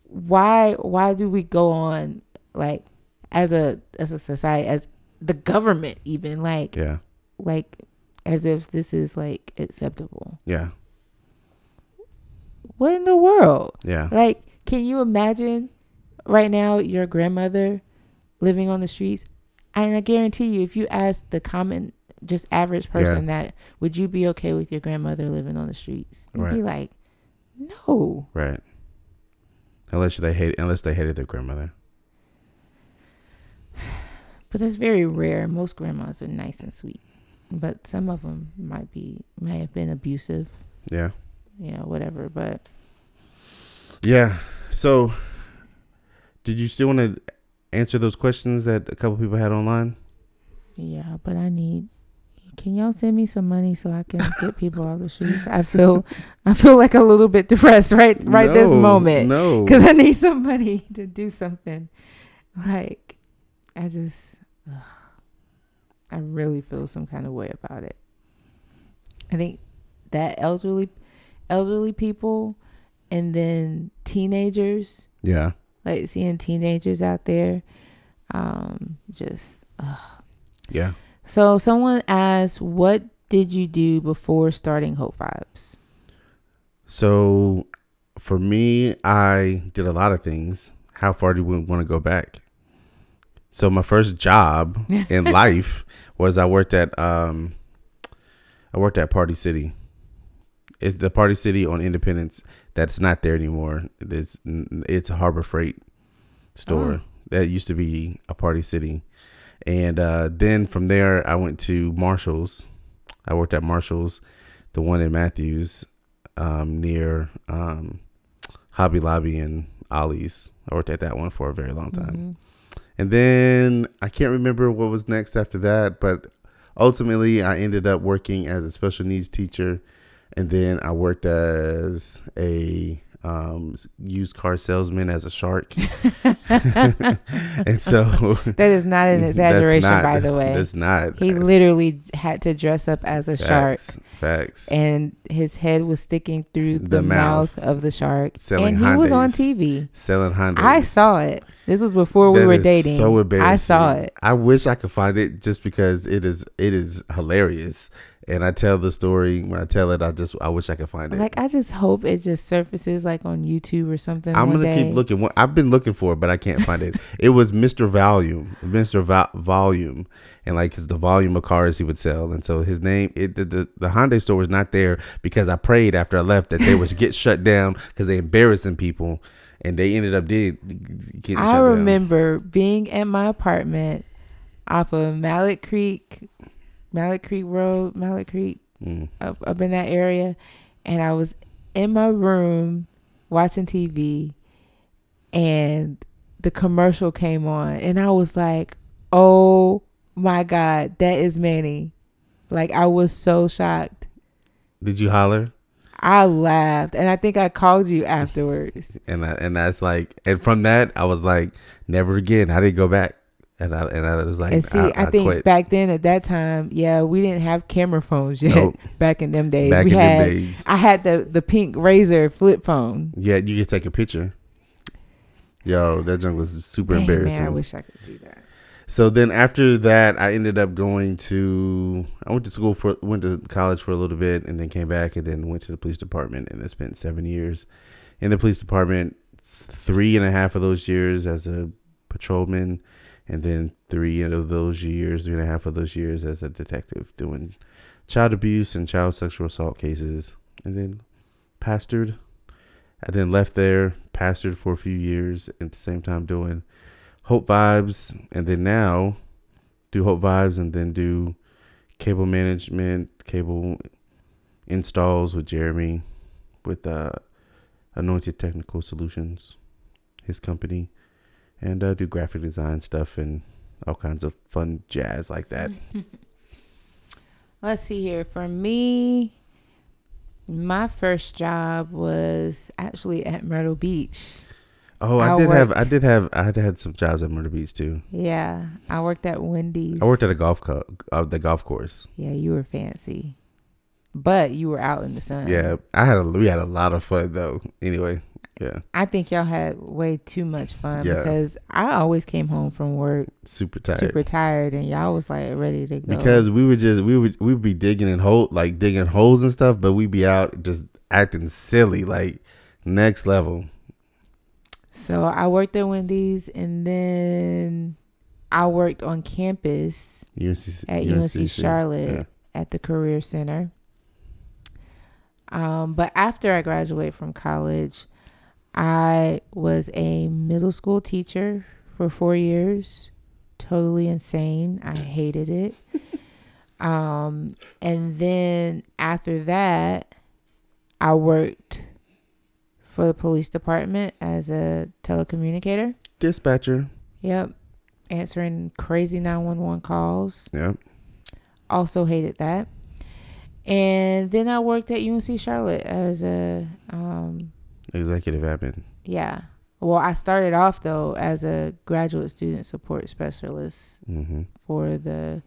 Why why do we go on like as a as a society as the government even like Yeah. like as if this is like acceptable. Yeah. What in the world? Yeah. Like, can you imagine right now your grandmother living on the streets? And I guarantee you, if you ask the common, just average person that, would you be okay with your grandmother living on the streets? You'd be like, No. Right. Unless they hate unless they hated their grandmother. But that's very rare. Most grandmas are nice and sweet, but some of them might be may have been abusive. Yeah. You know, whatever. But Yeah. So, did you still want to answer those questions that a couple people had online? yeah, but I need. Can y'all send me some money so I can get people off the streets? I feel, [LAUGHS] I feel like a little bit depressed right right this moment No. because I need some money [LAUGHS] to do something. Like, I just, ugh, I really feel some kind of way about it. I think that elderly, elderly people, and then teenagers, Yeah. like seeing teenagers out there, um, just. Yeah. So someone asked, "What did you do before starting Hope Vibes?" So, for me, I did a lot of things. How far do we want to go back? So, my first job [LAUGHS] in life was I worked at um, I worked at Party City. It's the Party City on Independence that's not there anymore. It's it's a Harbor Freight store Oh. that used to be a Party City, and uh, then from there I went to Marshalls. I worked at Marshalls, the one in Matthews, um, near um, Hobby Lobby and Ollie's. I worked at that one for a very long time. Mhm. And then I can't remember what was next after that, but ultimately I ended up working as a special needs teacher. And then I worked as a um, used car salesman as a shark. [LAUGHS] [LAUGHS] and so [LAUGHS] That is not an exaggeration, not- by the way. That's not. He literally had to dress up as a shark, facts, Facts. and his head was sticking through the, The mouth. mouth. of the shark, Selling and he was on TV. Selling Honda. I saw it. This was before we That were dating. So embarrassing. I saw it. I wish I could find it just because it is it is hilarious. And I tell the story when I tell it. I just I wish I could find it. Like I just hope it just surfaces like on YouTube or something. I'm gonna day. keep looking. I've been looking for it, but I can't find it. [LAUGHS] It was Mr. Volume, Mr. Vo- Volume, and like it's the volume of cars he would sell. And so his name, it, the, the the Hyundai store was not there because I prayed after I left that they would get shut down because they embarrassing people, and they ended up did getting I shut down. remember being at my apartment off of Mallard Creek, Mallard Creek Road, Mallard Creek, Mm. up, up in that area. And I was in my room watching TV and the commercial came on. And I was like, oh my God, that is Manny. Like, I was so shocked. Did you holler? I laughed. And I think I called you afterwards. [LAUGHS] And I, and that's like, and from that I was like, never again. I didn't go back. And I and I was like, And see, I, think quit. back then at that time, yeah, we didn't have camera phones yet. Nope. [LAUGHS] Back in them days, back we in had. days. I had the the pink Razr flip phone. Yeah, you could take a picture. Yo, that junk was super Dang, embarrassing. Man, I wish I could see that. So then after that, I ended up going to I went to school for went to college for a little bit and then came back and then went to the police department and I spent seven years in the police department. Three and a half of those years as a patrolman, and then three of those years, three and a half of those years as a detective doing child abuse and child sexual assault cases, and then pastored. I then left there, pastored for a few years at the same time doing Hope Vibes, and then now do Hope Vibes, and then do cable management, cable installs with Jeremy, with uh, Anointed Technical Solutions, his company, and uh, do graphic design stuff and all kinds of fun jazz like that. [LAUGHS] Let's see here. For me, my first job was actually at Myrtle Beach. Oh, I, I did have, I did have, I had had some jobs at Myrtle Beach too. Yeah, I worked at Wendy's. I worked at a golf co- uh, the golf course. Yeah, you were fancy, but you were out in the sun. Yeah, I had a we had a lot of fun though. Anyway, yeah, I think y'all had way too much fun Yeah. because I always came home from work super tired. super tired, and y'all was like ready to go. because we would just we would we would be digging in hole like digging holes and stuff, but we'd be out just acting silly like next level. so I worked at Wendy's, and then I worked on campus UNC at UNC Charlotte at the Career Center. Um, but after I graduated from college, I was a middle school teacher for four years. Totally insane. I hated it. [LAUGHS] um, and then after that, I worked for the police department as a telecommunicator. Dispatcher. Yep. Answering crazy 911 calls. Yep. Also hated that. And then I worked at UNC Charlotte as a um, Executive admin. yeah. Well, I started off though as a graduate student support specialist Mm-hmm. for the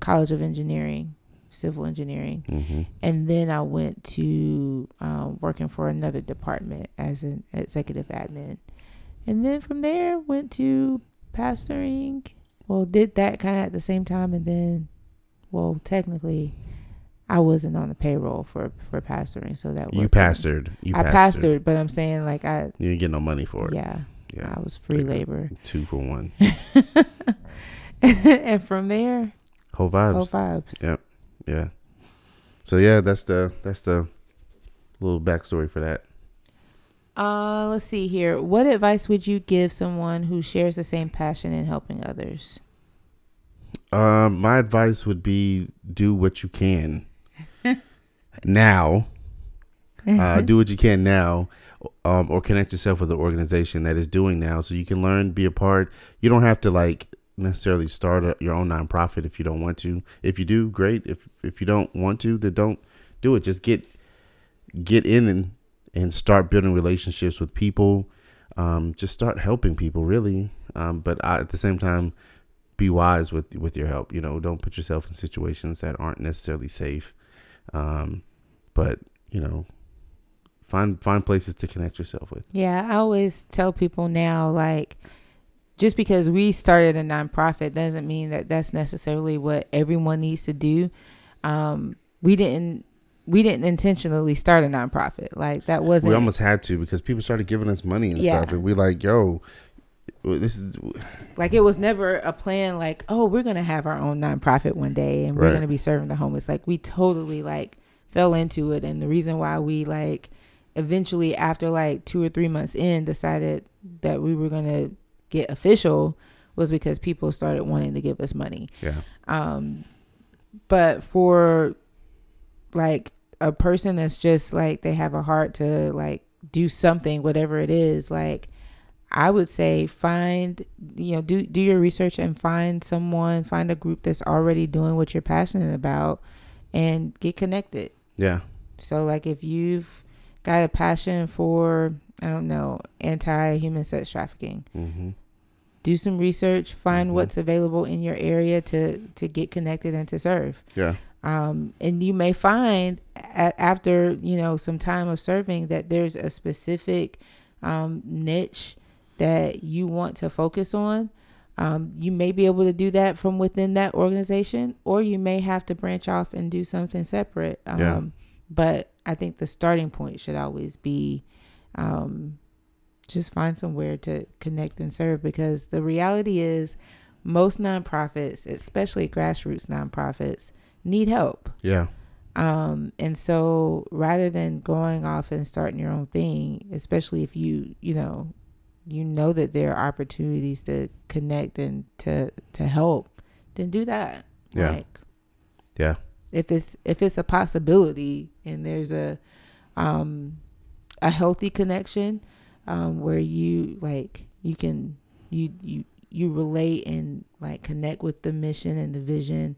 College of Engineering, Civil Engineering, Mm-hmm. and then I went to um, working for another department as an executive admin, and then from there went to pastoring. Well, did that kind of at the same time, and then, well, technically, I wasn't on the payroll for for pastoring, so that You pastored. You I pastored. pastored, but I'm saying like I You didn't get no money for it. yeah, Yeah. I was free labor, [LAUGHS] Two for one. [LAUGHS] and from there, Hope Vibes. Hope Vibes. Yep. Yeah. So yeah, that's the that's the little backstory for that. Uh, let's see here. What advice would you give someone who shares the same passion in helping others? Um, my advice would be do what you can now. Uh, do what you can now, um, or connect yourself with an organization that is doing now, so you can learn, be a part. You don't have to like necessarily start a, your own nonprofit if you don't want to. If you do, great. If if you don't want to, then don't do it. Just get get in and and start building relationships with people. Um, just start helping people, really. Um, but I, at the same time, be wise with with your help. You know, don't put yourself in situations that aren't necessarily safe. Um, but you know, find find places to connect yourself with. Yeah, I always tell people now, like, just because we started a nonprofit doesn't mean that that's necessarily what everyone needs to do. Um, we didn't we didn't intentionally start a nonprofit. Like that wasn't We almost had to because people started giving us money and Yeah. stuff, and we like, yo, this is like it was never a plan like oh we're gonna have our own nonprofit one day and we're Right. gonna be serving the homeless like we totally like fell into it. And the reason why we like eventually after like two or three months in decided that we were gonna get official was because people started wanting to give us money. Yeah, um but for like a person that's just like they have a heart to like do something whatever it is like i would say find you know do do your research and find someone find a group that's already doing what you're passionate about and get connected yeah, so like if you've got a passion for i don't know anti-human sex trafficking hmm do some research find Mhm. what's available in your area to to get connected and to serve. Yeah, um, and you may find a after you know some time of serving that there's a specific um, niche that you want to focus on um, you may be able to do that from within that organization or you may have to branch off and do something separate. Um, Yeah. but i think the starting point should always be um, just find somewhere to connect and serve because the reality is most nonprofits especially grassroots nonprofits need help. Yeah, um and so rather than going off and starting your own thing especially if you you know you know that there are opportunities to connect and to to help then do that Yeah. like yeah, if it's if it's a possibility and there's a um a healthy connection um where you like you can you you you relate and like connect with the mission and the vision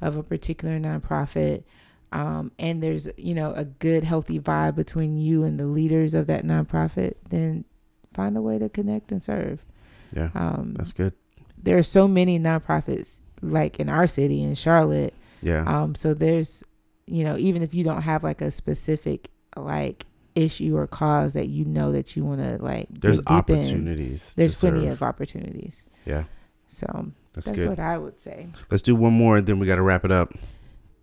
of a particular nonprofit um and there's you know a good healthy vibe between you and the leaders of that nonprofit then find a way to connect and serve yeah. um That's good. there are so many nonprofits like in our city in Charlotte Yeah, um, so there's, you know, even if you don't have like a specific like issue or cause that you know that you want to like, there's dig deep in, opportunities. there's plenty serve. of opportunities. Yeah, So that's, that's, what I would say. Let's do one more, and then we got to wrap it up.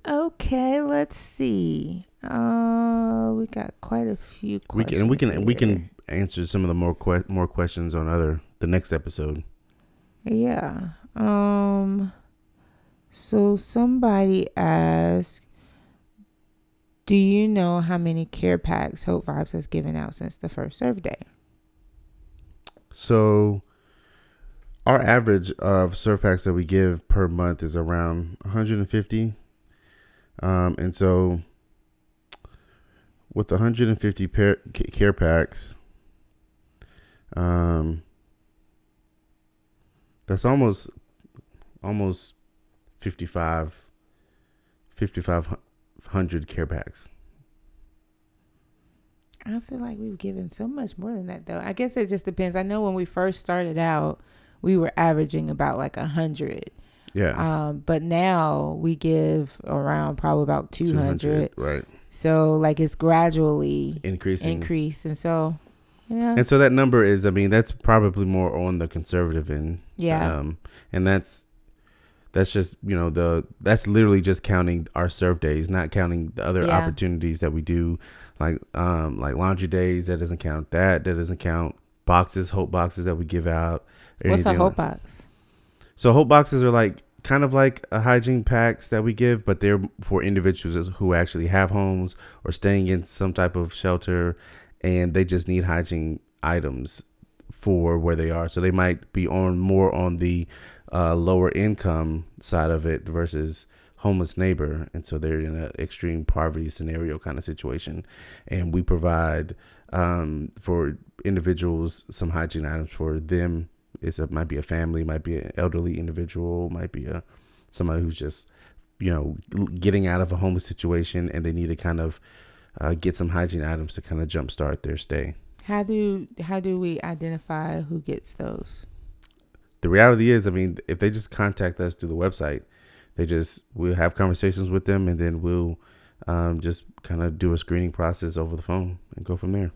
Okay, let's see. Uh, we got quite a few. We can and we can questions we can answer some of the more que- more questions on other the next episode. Yeah. Um. So somebody asked, Do you know how many care packs Hope Vibes has given out since the first serve day? So our average of serve packs that we give per month is around 150. Um, and so with 150 pair, care packs, um, that's almost almost 55 5500 care packs. I feel like we've given so much more than that though. I guess it just depends. I know when we first started out, we were averaging about like a hundred. Yeah. Um, but now we give around probably about 200. 200, right. So like it's gradually Increasing. increase. And so, yeah. And so that number is, I mean, that's probably more on the conservative end. Yeah. Um, and that's that's just you know the that's literally just counting our serve days, not counting the other Yeah. opportunities that we do, like um like laundry days. That doesn't count. That that doesn't count. Boxes, hope boxes that we give out. What's a hope like- box? So hope boxes are like kind of like a hygiene packs that we give, but they're for individuals who actually have homes or staying in some type of shelter, and they just need hygiene items for where they are. So they might be on more on the uh, lower income side of it versus homeless neighbor, and so they're in an extreme poverty scenario kind of situation, and we provide um, for individuals some hygiene items for them it's a might be a family, might be an elderly individual, might be a somebody who's just you know getting out of a homeless situation and they need to kind of uh, get some hygiene items to kind of jumpstart their stay. How do how do we identify who gets those? The reality is, I mean, if they just contact us through the website, they just we'll have conversations with them and then we'll um, just kind of do a screening process over the phone and go from there.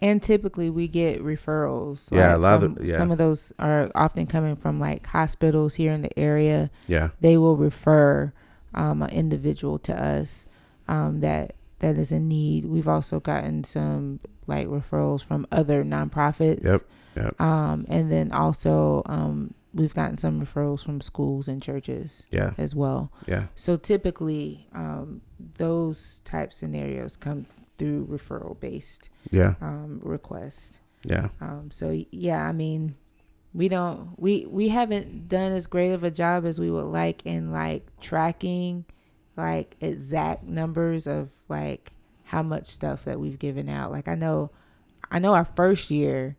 And typically we get referrals. Yeah, a like, lot of from- the- yeah. Some of those are often coming from like hospitals here in the area. Yeah, They will refer um, an individual to us um, that that is in need. We've also gotten some like referrals from other nonprofits. Yep, yep. Um, and then also um, we've gotten some referrals from schools and churches yeah, as well. yeah, So typically, um, those type scenarios come through referral based yeah, um, requests. yeah. Um, so yeah, I mean, we don't we we haven't done as great of a job as we would like in like tracking like exact numbers of like how much stuff that we've given out. Like I know, I know our first year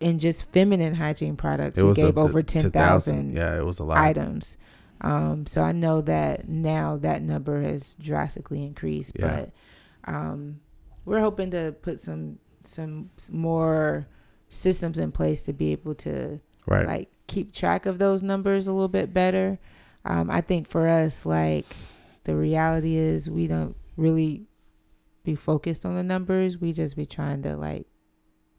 in just feminine hygiene products, we gave over ten thousand Yeah, it was a lot. items. Um, so I know that now that number has drastically increased, Yeah. but um, we're hoping to put some some more systems in place to be able to right. like keep track of those numbers a little bit better. Um, I think for us, like the reality is we don't really be focused on the numbers. We just be trying to like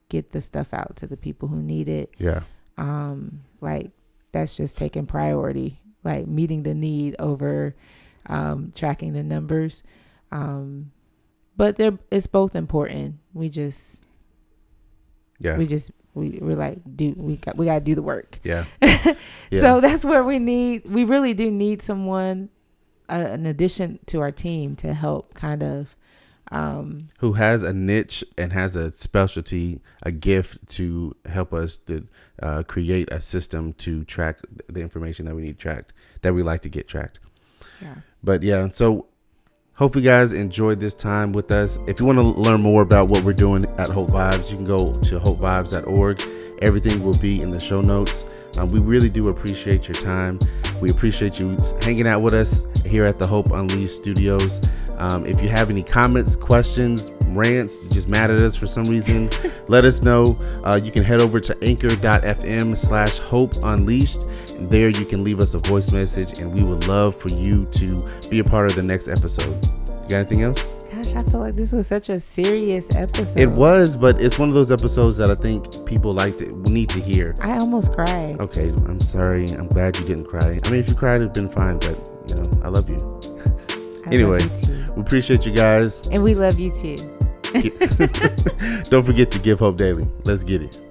get the stuff out to the people who need it yeah, um like that's just taking priority like meeting the need over um tracking the numbers um but they're it's both important we just yeah, we just we we're like do we got we got to do the work yeah. [LAUGHS] yeah. so that's where we need we really do need someone uh, an addition to our team to help kind of um who has a niche and has a specialty, a gift to help us to uh, create a system to track the information that we need tracked, that we like to get tracked. yeah But yeah, so hopefully, you guys enjoyed this time with us. If you want to learn more about what we're doing at Hope Vibes, you can go to hopevibes.org. Everything will be in the show notes. Um, we really do appreciate your time. We appreciate you hanging out with us here at the Hope Unleashed Studios. Um, if you have any comments, questions, rants, just mad at us for some reason, [LAUGHS] let us know. Uh, you can head over to anchor.fm slash hope unleashed. There you can leave us a voice message, and we would love for you to be a part of the next episode. You got anything else? Gosh i feel like this was such a serious episode It was, but it's one of those episodes that I think people like to need to hear. i almost cried Okay, I'm sorry. I'm glad you didn't cry. I mean, if you cried, it'd been fine, but you know, I love you. [LAUGHS] I love Anyway. you too. We appreciate you guys. and we love you too [LAUGHS] Don't forget to give hope daily. Let's get it.